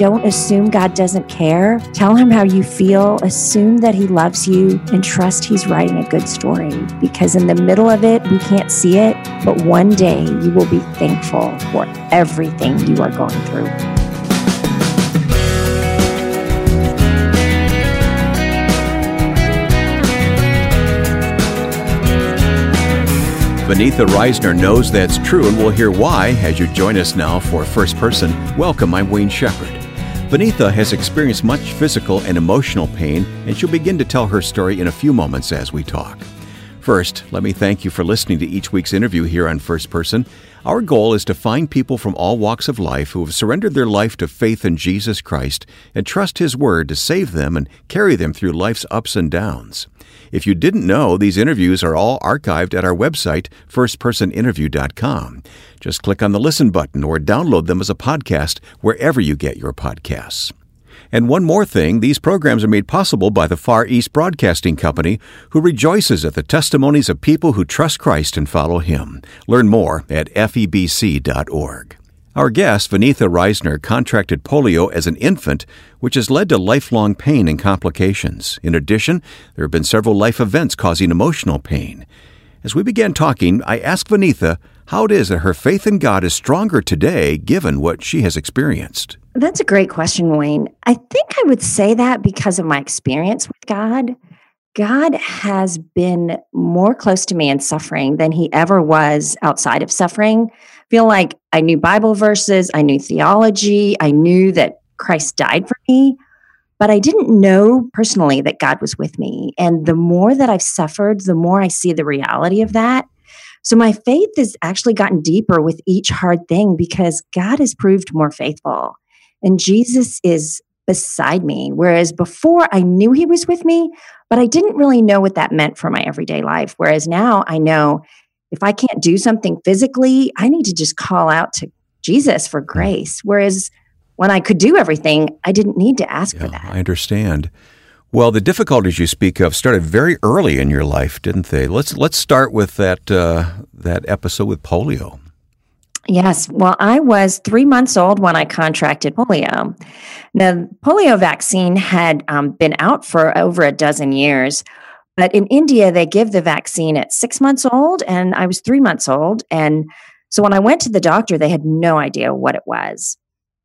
Don't assume God doesn't care. Tell him how you feel. Assume that he loves you and trust he's writing a good story because in the middle of it, we can't see it, but one day you will be thankful for everything you are going through. Vaneetha Risner knows that's true, and we'll hear why as you join us now for First Person. Welcome, I'm Wayne Shepherd. Vaneetha has experienced much physical and emotional pain, and she'll begin to tell her story in a few moments as we talk. First, let me thank you for listening to each week's interview here on First Person. Our goal is to find people from all walks of life who have surrendered their life to faith in Jesus Christ and trust His Word to save them and carry them through life's ups and downs. If you didn't know, these interviews are all archived at our website, firstpersoninterview.com. Just click on the listen button or download them as a podcast wherever you get your podcasts. And one more thing, these programs are made possible by the Far East Broadcasting Company, who rejoices at the testimonies of people who trust Christ and follow Him. Learn more at febc.org. Our guest, Vaneetha Risner, contracted polio as an infant, which has led to lifelong pain and complications. In addition, there have been several life events causing emotional pain. As we began talking, I asked Vaneetha how it is that her faith in God is stronger today given what she has experienced. That's a great question, Wayne. I think I would say that because of my experience with God. God has been more close to me in suffering than he ever was outside of suffering feel like I knew Bible verses, I knew theology, I knew that Christ died for me, but I didn't know personally that God was with me. And the more that I've suffered, the more I see the reality of that. So my faith has actually gotten deeper with each hard thing because God has proved more faithful. And Jesus is beside me. Whereas before I knew he was with me, but I didn't really know what that meant for my everyday life. Whereas now I know if I can't do something physically, I need to just call out to Jesus for grace. Whereas when I could do everything, I didn't need to ask yeah, for that. I understand. Well, the difficulties you speak of started very early in your life, didn't they? Let's let's start with that uh, that episode with polio. Yes. Well, I was three months old when I contracted polio. The polio vaccine had um, been out for over a dozen years. But in India, they give the vaccine at six months old, and I was three months old. And so when I went to the doctor, they had no idea what it was.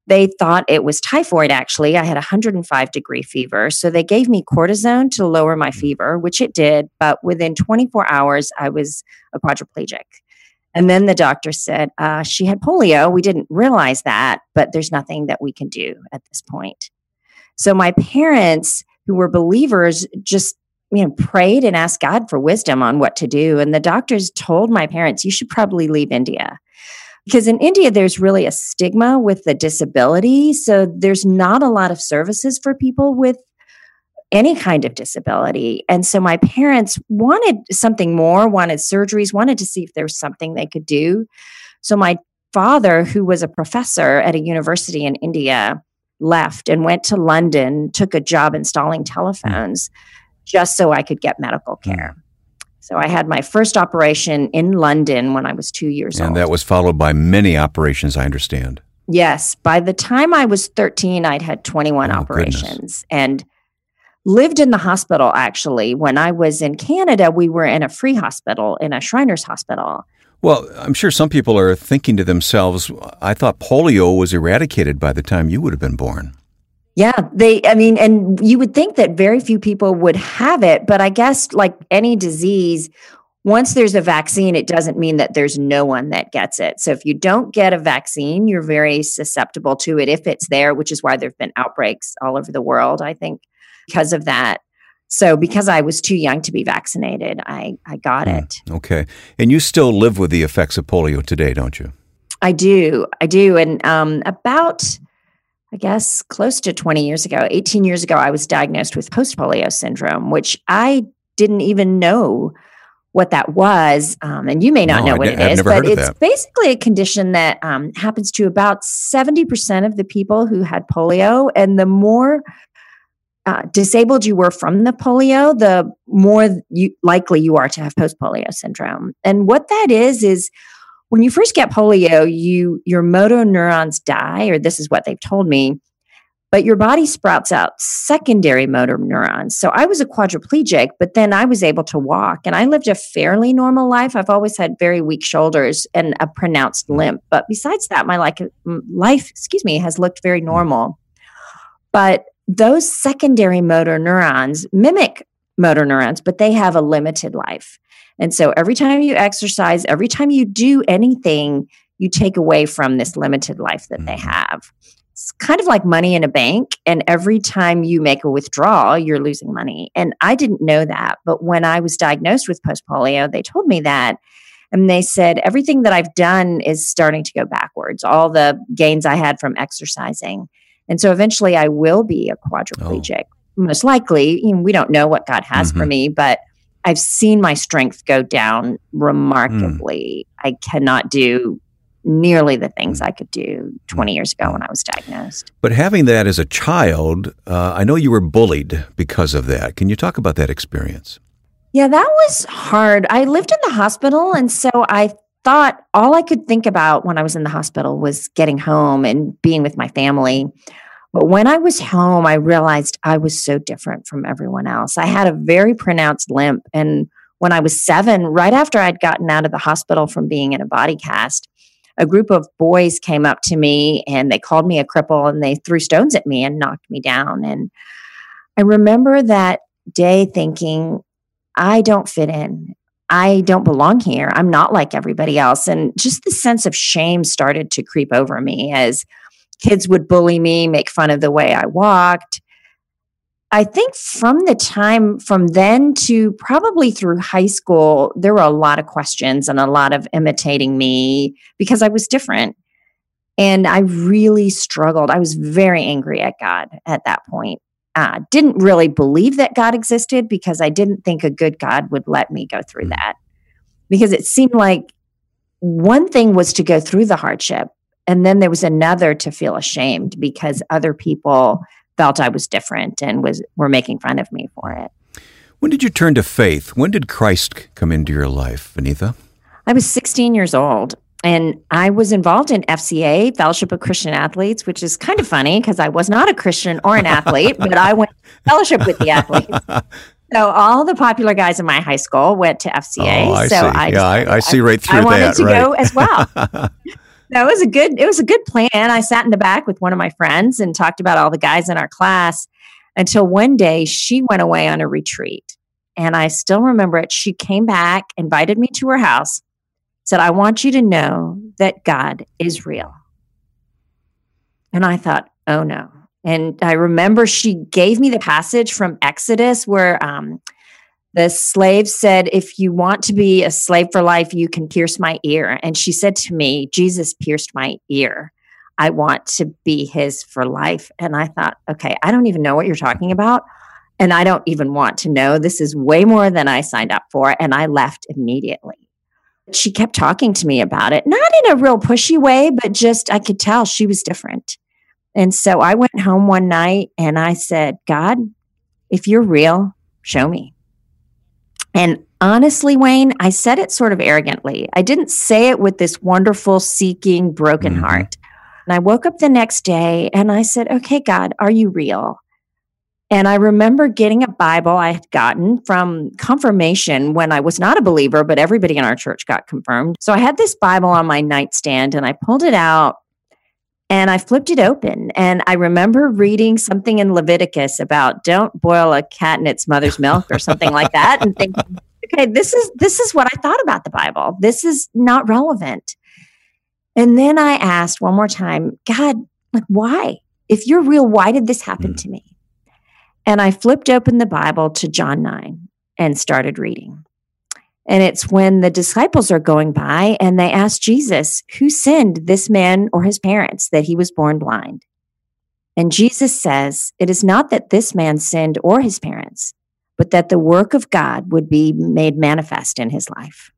They thought it was typhoid, actually. I had 105 degree fever. So they gave me cortisone to lower my fever, which it did. But within 24 hours, I was a quadriplegic. And then the doctor said uh, she had polio. We didn't realize that, but there's nothing that we can do at this point. So my parents, who were believers, just you know, prayed and asked God for wisdom on what to do. And the doctors told my parents, you should probably leave India. Because in India, there's really a stigma with the disability. So there's not a lot of services for people with any kind of disability. And so my parents wanted something more, wanted surgeries, wanted to see if there was something they could do. So my father, who was a professor at a university in India, left and went to London, took a job installing telephones. Mm just so I could get medical hmm. care. So I had my first operation in London when I was two years and old. And that was followed by many operations, I understand. Yes. By the time I was 13, I'd had 21 oh, operations goodness. and lived in the hospital actually. When I was in Canada, we were in a free hospital, in a Shriners hospital. Well, I'm sure some people are thinking to themselves, I thought polio was eradicated by the time you would have been born. Yeah, they, I mean, and you would think that very few people would have it, but I guess like any disease, once there's a vaccine, it doesn't mean that there's no one that gets it. So if you don't get a vaccine, you're very susceptible to it if it's there, which is why there have been outbreaks all over the world, I think, because of that. So because I was too young to be vaccinated, I, I got mm, it. Okay. And you still live with the effects of polio today, don't you? I do. I do. And um, about I guess close to 20 years ago, 18 years ago, I was diagnosed with post polio syndrome, which I didn't even know what that was, um, and you may not No, know what it I've is, but it's that. basically a condition that um, happens to about 70% of the people who had polio. And the more uh, disabled you were from the polio, the more you, likely you are to have post polio syndrome. And what that is, is when you first get polio, you your motor neurons die, or this is what they've told me, but your body sprouts out secondary motor neurons. So I was a quadriplegic, but then I was able to walk and I lived a fairly normal life. I've always had very weak shoulders and a pronounced mm-hmm. limp. But besides that, my like, life, excuse me, has looked very mm-hmm. normal. But those secondary motor neurons mimic motor neurons, but they have a limited life. And so every time you exercise, every time you do anything, you take away from this limited life that they Mhm. have. It's kind of like money in a bank. And every time you make a withdrawal, you're losing money. And I didn't know that. But when I was diagnosed with post polio, they told me that. And they said, everything that I've done is starting to go backwards, all the gains I had from exercising. And so eventually I will be a quadriplegic. Most likely, you know, we don't know what God has for Mhm. me, but I've seen my strength go down remarkably. I cannot do nearly the things I could do 20 years ago when I was diagnosed. But having that as a child, uh, I know you were bullied because of that. Can you talk about that experience? Yeah, that was hard. I lived in the hospital. And so I thought all I could think about when I was in the hospital was getting home and being with my family. But when I was home, I realized I was so different from everyone else. I had a very pronounced limp. And when I was seven, right after I'd gotten out of the hospital from being in a body cast, a group of boys came up to me and they called me a cripple and they threw stones at me and knocked me down. And I remember that day thinking, I don't fit in. I don't belong here. I'm not like everybody else. And just the sense of shame started to creep over me as kids would bully me, make fun of the way I walked. I think from the time from then to probably through high school, there were a lot of questions and a lot of imitating me because I was different. And I really struggled. I was very angry at God at that point. Uh, didn't really believe that God existed because I didn't think a good God would let me go through Mm. that. Because it seemed like one thing was to go through the hardship, and then there was another to feel ashamed because other people felt I was different and was were making fun of me for it. When did you turn to faith? When did Christ come into your life, Vaneetha? I was 16 years old and I was involved in FCA, Fellowship of Christian Athletes, which is kind of funny because I was not a Christian or an athlete, but I went to fellowship with the athletes. So all the popular guys in my high school went to FCA. Oh, I so see. I yeah, I, I see right through that. I wanted that. to right. go as well. It was a good it was a good plan. I sat in the back with one of my friends and talked about all the guys in our class until one day she went away on a retreat. And I still remember it. She came back, invited me to her house, said, I want you to know that God is real. And I thought, oh no. And I remember she gave me the passage from Exodus where um, the slave said, If you want to be a slave for life, you can pierce my ear. And she said to me, Jesus pierced my ear. I want to be his for life. And I thought, okay, I don't even know what you're talking about. And I don't even want to know. This is way more than I signed up for. And I left immediately. She kept talking to me about it, not in a real pushy way, but just I could tell she was different. And so I went home one night and I said, God, if you're real, show me. And honestly, Wayne, I said it sort of arrogantly. I didn't say it with this wonderful, seeking, broken Mhm. heart. And I woke up the next day and I said, Okay, God, are you real? And I remember getting a Bible I had gotten from confirmation when I was not a believer, but everybody in our church got confirmed. So I had this Bible on my nightstand and I pulled it out and I flipped it open. And I remember reading something in Leviticus about don't boil a cat in its mother's milk or something like that and thinking, okay, this is this is what I thought about the Bible. This is not relevant. And then I asked one more time, God, like why? If you're real, why did this happen Mm. to me? And I flipped open the Bible to John 9 and started reading. And it's when the disciples are going by and they ask Jesus, Who sinned, this man or his parents, that he was born blind? And Jesus says, It is not that this man sinned or his parents, but that the work of God would be made manifest in his life.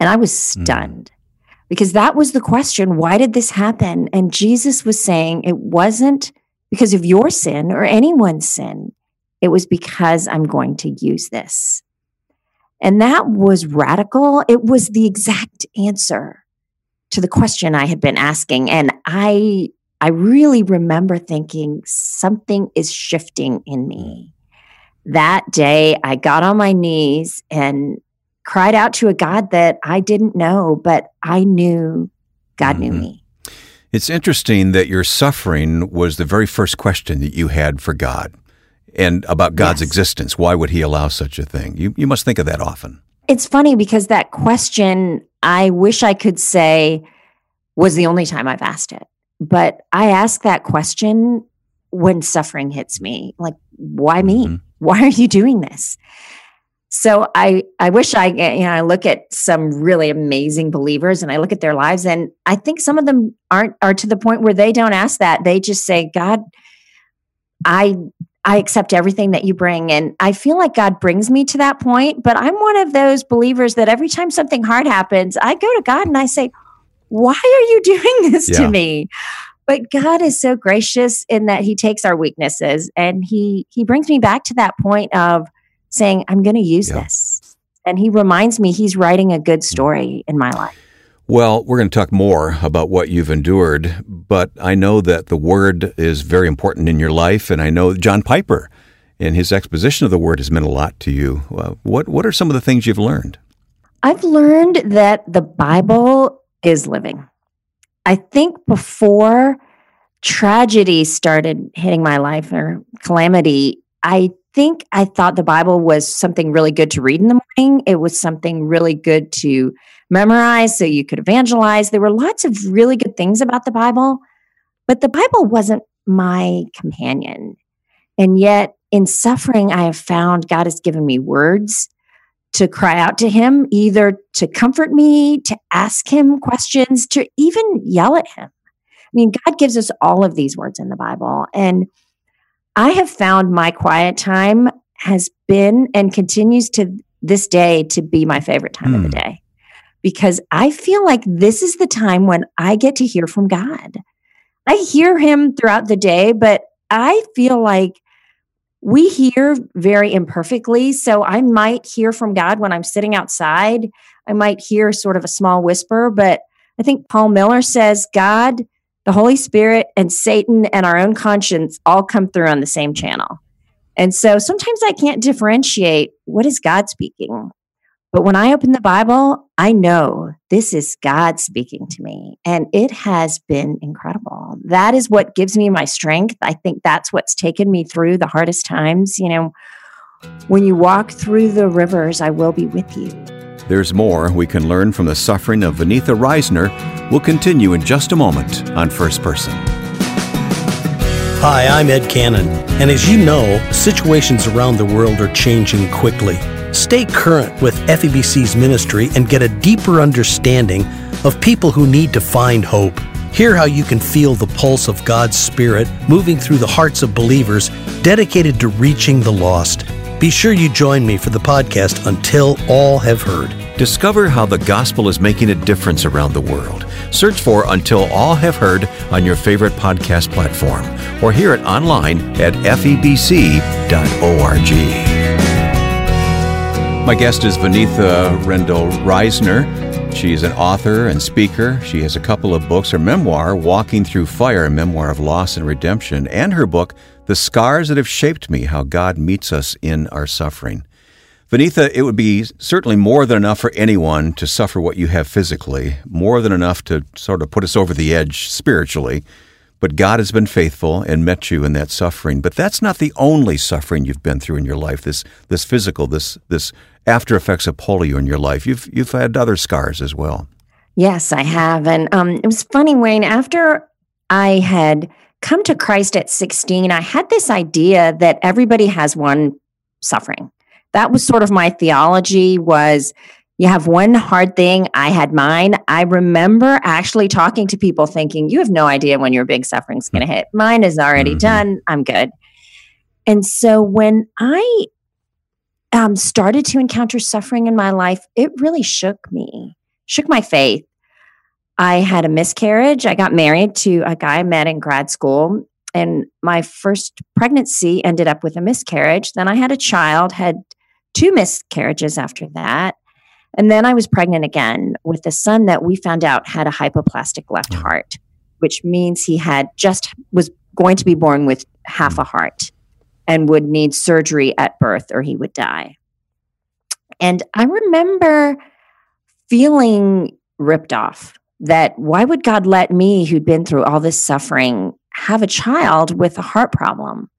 And I was hmm. stunned mm. because that was the question why did this happen? And Jesus was saying it wasn't because of your sin or anyone's sin, it was because I'm going to use this. And that was radical. It was the exact answer to the question I had been asking. And I, I really remember thinking something is shifting in me. That day, I got on my knees and cried out to a God that I didn't know, but I knew God mm-hmm. knew me. It's interesting that your suffering was the very first question that you had for God and about God's yes. existence. Why would He allow such a thing? You, you must think of that often. It's funny because that question, I wish I could say, was the only time I've asked it. But I ask that question when suffering hits me like, why me? Mm-hmm. Why are you doing this? So I, I wish I, you know, I look at some really amazing believers and I look at their lives and I think some of them aren't, are to the point where they don't ask that. They just say, God, I I accept everything that you bring. And I feel like God brings me to that point. But I'm one of those believers that every time something hard happens, I go to God and I say, Why are you doing this yeah. to me? But God is so gracious in that He takes our weaknesses and He He brings me back to that point of saying, I'm going to use yeah. this. And He reminds me He's writing a good mm. story in my life. Well, we're going to talk more about what you've endured, but I know that the word is very important in your life, and I know John Piper and his exposition of the word has meant a lot to you. Uh, what what are some of the things you've learned? I've learned that the Bible is living. I think before tragedy started hitting my life or calamity, I think I thought the Bible was something really good to read in the morning. It was something really good to memorize so you could evangelize. There were lots of really good things about the Bible, but the Bible wasn't my companion. And yet, in suffering, I have found God has given me words to cry out to Him, either to comfort me, to ask Him questions, to even yell at Him. I mean, God gives us all of these words in the Bible. And I have found my quiet time has been and continues to this day to be my favorite time mm. of the hmm. day because I feel like this is the time when I get to hear from God. I hear him throughout the day, but I feel like we hear very imperfectly. So I might hear from God when I'm sitting outside. I might hear sort of a small whisper, but I think Paul Miller says God, the Holy Spirit, and Satan and our own conscience all come through on the same channel. And so sometimes I can't differentiate what is God speaking but when I open the Bible, I know this is God speaking to me, and it has been incredible. That is what gives me my strength. I think that's what's taken me through the hardest times. You know, when you walk through the rivers, I will be with you. There's more we can learn from the suffering of Vaneetha Risner. We'll continue in just a moment on First Person. Hi, I'm Ed Cannon, and as you know, situations around the world are changing quickly. Stay current with FEBC's ministry and get a deeper understanding of people who need to find hope. Hear how you can feel the pulse of God's Spirit moving through the hearts of believers dedicated to reaching the lost. Be sure you join me for the podcast Until All Have Heard. Discover how the gospel is making a difference around the world. Search for Until All Have Heard on your favorite podcast platform or hear it online at febc.org. My guest is Vaneetha Rendall She is an author and speaker. She has a couple of books her memoir, Walking Through Fire, a memoir of loss and redemption, and her book, The Scars That Have Shaped Me How God Meets Us in Our Suffering. Vaneetha, it would be certainly more than enough for anyone to suffer what you have physically, more than enough to sort of put us over the edge spiritually. But God has been faithful and met you in that suffering. But that's not the only suffering you've been through in your life. This this physical, this this after effects of polio in your life. You've you've had other scars as well. Yes, I have. And um, it was funny, Wayne. After I had come to Christ at 16, I had this idea that everybody has one suffering. That was sort of my theology was you have one hard thing. I had mine. I remember actually talking to people thinking, you have no idea when your big suffering's going to hit. Mine is already mm-hmm. done. I'm good. And so when I um, started to encounter suffering in my life, it really shook me, shook my faith. I had a miscarriage. I got married to a guy I met in grad school, and my first pregnancy ended up with a miscarriage. Then I had a child, had two miscarriages after that. And then I was pregnant again with a son that we found out had a hypoplastic left mm. heart, which means he had just was going to be born with half a heart and would need surgery at birth or he would die. And I remember feeling ripped off that why would God let me, who'd been through all this suffering, have a child with a heart problem?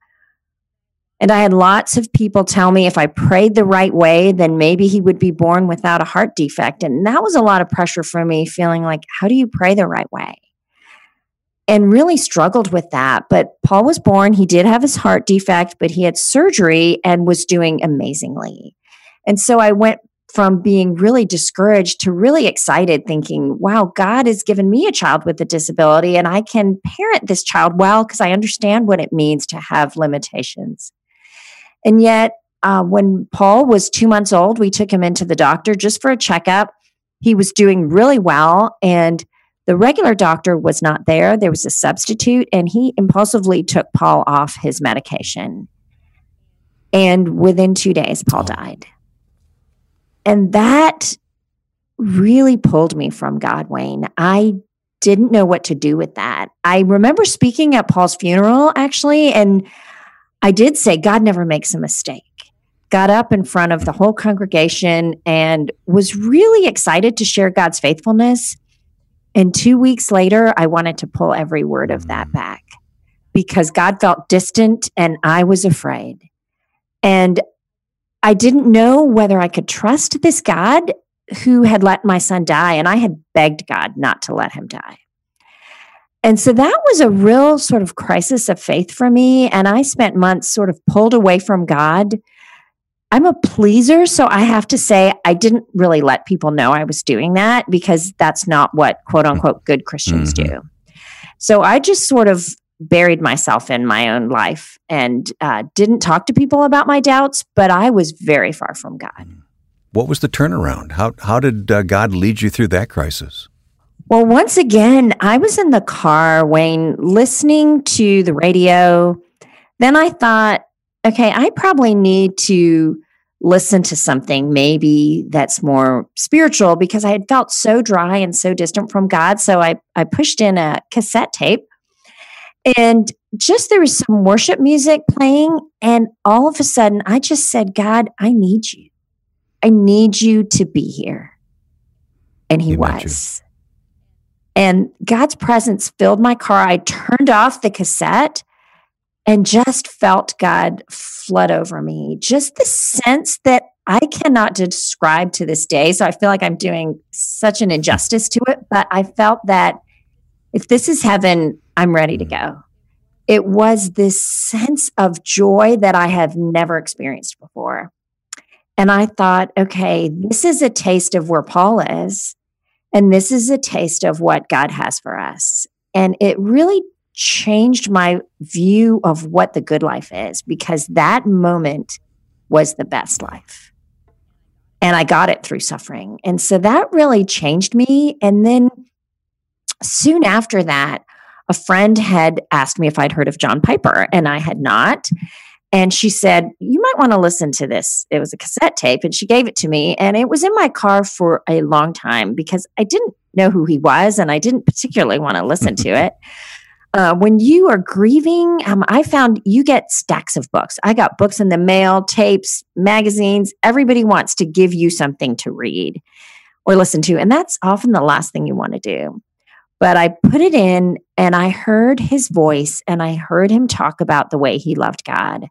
And I had lots of people tell me if I prayed the right way, then maybe he would be born without a heart defect. And that was a lot of pressure for me, feeling like, how do you pray the right way? And really struggled with that. But Paul was born, he did have his heart defect, but he had surgery and was doing amazingly. And so I went from being really discouraged to really excited, thinking, wow, God has given me a child with a disability and I can parent this child well because I understand what it means to have limitations. And yet, uh, when Paul was two months old, we took him into the doctor just for a checkup. He was doing really well, and the regular doctor was not there. There was a substitute, and he impulsively took Paul off his medication. And within two days, Paul died. And that really pulled me from God, Wayne. I didn't know what to do with that. I remember speaking at Paul's funeral, actually, and I did say God never makes a mistake. Got up in front of the whole congregation and was really excited to share God's faithfulness. And two weeks later, I wanted to pull every word of that mm. back because God felt distant and I was afraid. And I didn't know whether I could trust this God who had let my son die. And I had begged God not to let him die. And so that was a real sort of crisis of faith for me. And I spent months sort of pulled away from God. I'm a pleaser. So I have to say, I didn't really let people know I was doing that because that's not what quote unquote good Christians mm-hmm. do. So I just sort of buried myself in my own life and uh, didn't talk to people about my doubts, but I was very far from God. What was the turnaround? How, how did uh, God lead you through that crisis? Well, once again, I was in the car, Wayne, listening to the radio. Then I thought, okay, I probably need to listen to something maybe that's more spiritual because I had felt so dry and so distant from God. So I, I pushed in a cassette tape and just there was some worship music playing. And all of a sudden, I just said, God, I need you. I need you to be here. And he, he was. And God's presence filled my car. I turned off the cassette and just felt God flood over me. Just the sense that I cannot describe to this day. So I feel like I'm doing such an injustice to it, but I felt that if this is heaven, I'm ready to mm. go. It was this sense of joy that I have never experienced before. And I thought, okay, this is a taste of where Paul is. And this is a taste of what God has for us. And it really changed my view of what the good life is because that moment was the best life. And I got it through suffering. And so that really changed me. And then soon after that, a friend had asked me if I'd heard of John Piper, and I had not. And she said, You might want to listen to this. It was a cassette tape, and she gave it to me. And it was in my car for a long time because I didn't know who he was and I didn't particularly want to listen to it. Uh, when you are grieving, um, I found you get stacks of books. I got books in the mail, tapes, magazines. Everybody wants to give you something to read or listen to. And that's often the last thing you want to do. But I put it in and I heard his voice and I heard him talk about the way he loved God.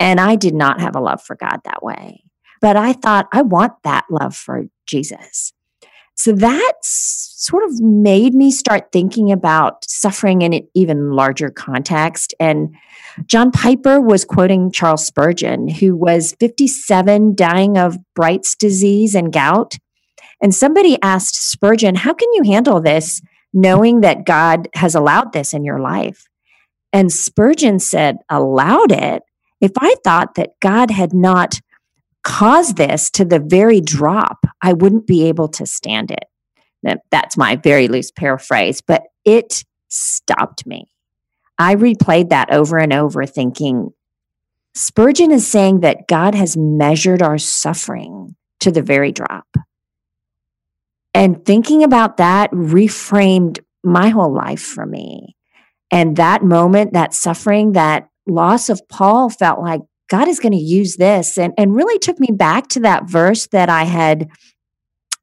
And I did not have a love for God that way. But I thought, I want that love for Jesus. So that sort of made me start thinking about suffering in an even larger context. And John Piper was quoting Charles Spurgeon, who was 57, dying of Bright's disease and gout. And somebody asked Spurgeon, How can you handle this knowing that God has allowed this in your life? And Spurgeon said, Allowed it? If I thought that God had not caused this to the very drop, I wouldn't be able to stand it. That's my very loose paraphrase, but it stopped me. I replayed that over and over, thinking, Spurgeon is saying that God has measured our suffering to the very drop. And thinking about that reframed my whole life for me. And that moment, that suffering, that loss of Paul felt like God is going to use this and, and really took me back to that verse that I had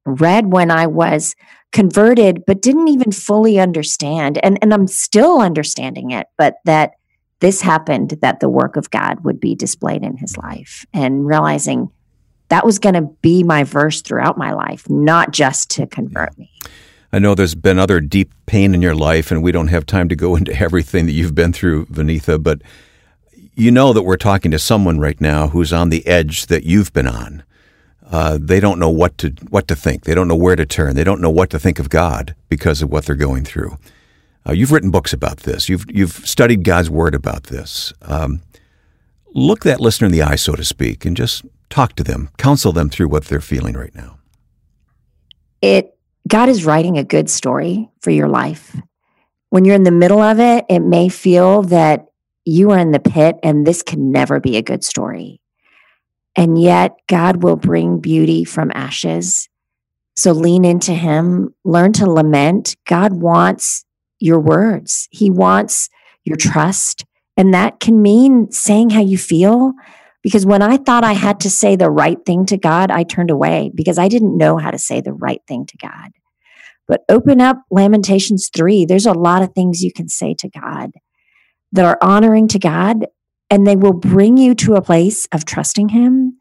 read when I was converted, but didn't even fully understand. And, and I'm still understanding it, but that this happened, that the work of God would be displayed in his life and realizing that was going to be my verse throughout my life, not just to convert me. I know there's been other deep pain in your life, and we don't have time to go into everything that you've been through, Vaneetha, but you know that we're talking to someone right now who's on the edge that you've been on. Uh, they don't know what to what to think. They don't know where to turn. They don't know what to think of God because of what they're going through. Uh, you've written books about this. You've you've studied God's word about this. Um, look that listener in the eye, so to speak, and just talk to them, counsel them through what they're feeling right now. It God is writing a good story for your life. When you're in the middle of it, it may feel that you are in the pit and this can never be a good story. And yet, God will bring beauty from ashes. So lean into Him, learn to lament. God wants your words, He wants your trust. And that can mean saying how you feel. Because when I thought I had to say the right thing to God, I turned away because I didn't know how to say the right thing to God. But open up Lamentations 3. There's a lot of things you can say to God that are honoring to God and they will bring you to a place of trusting Him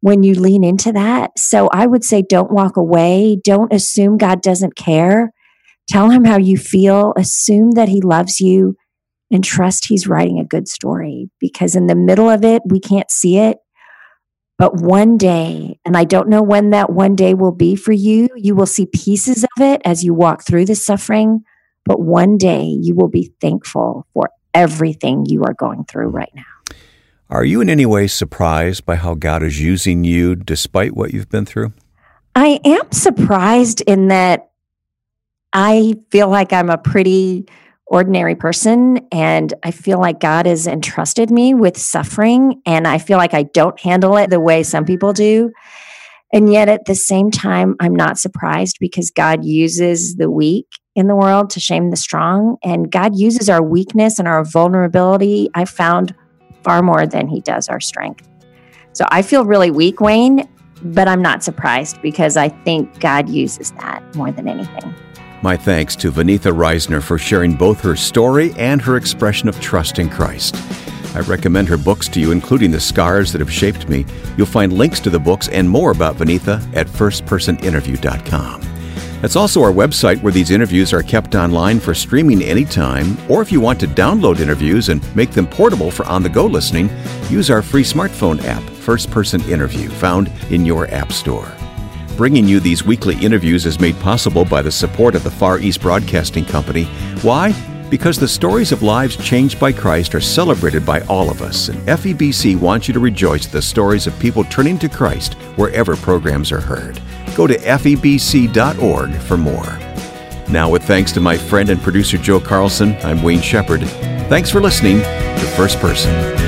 when you lean into that. So I would say don't walk away. Don't assume God doesn't care. Tell Him how you feel. Assume that He loves you and trust He's writing a good story because in the middle of it, we can't see it. But one day, and I don't know when that one day will be for you, you will see pieces of it as you walk through the suffering. But one day you will be thankful for everything you are going through right now. Are you in any way surprised by how God is using you despite what you've been through? I am surprised in that I feel like I'm a pretty ordinary person and I feel like God has entrusted me with suffering and I feel like I don't handle it the way some people do. And yet at the same time, I'm not surprised because God uses the weak in the world to shame the strong. And God uses our weakness and our vulnerability, I found far more than He does our strength. So I feel really weak, Wayne, but I'm not surprised because I think God uses that more than anything. My thanks to Vaneetha Risner for sharing both her story and her expression of trust in Christ. I recommend her books to you, including The Scars That Have Shaped Me. You'll find links to the books and more about Vaneetha at firstpersoninterview.com. That's also our website where these interviews are kept online for streaming anytime, or if you want to download interviews and make them portable for on the go listening, use our free smartphone app, First Person Interview, found in your App Store. Bringing you these weekly interviews is made possible by the support of the Far East Broadcasting Company. Why? Because the stories of lives changed by Christ are celebrated by all of us, and FEBC wants you to rejoice at the stories of people turning to Christ wherever programs are heard. Go to febc.org for more. Now, with thanks to my friend and producer Joe Carlson, I'm Wayne Shepherd. Thanks for listening to First Person.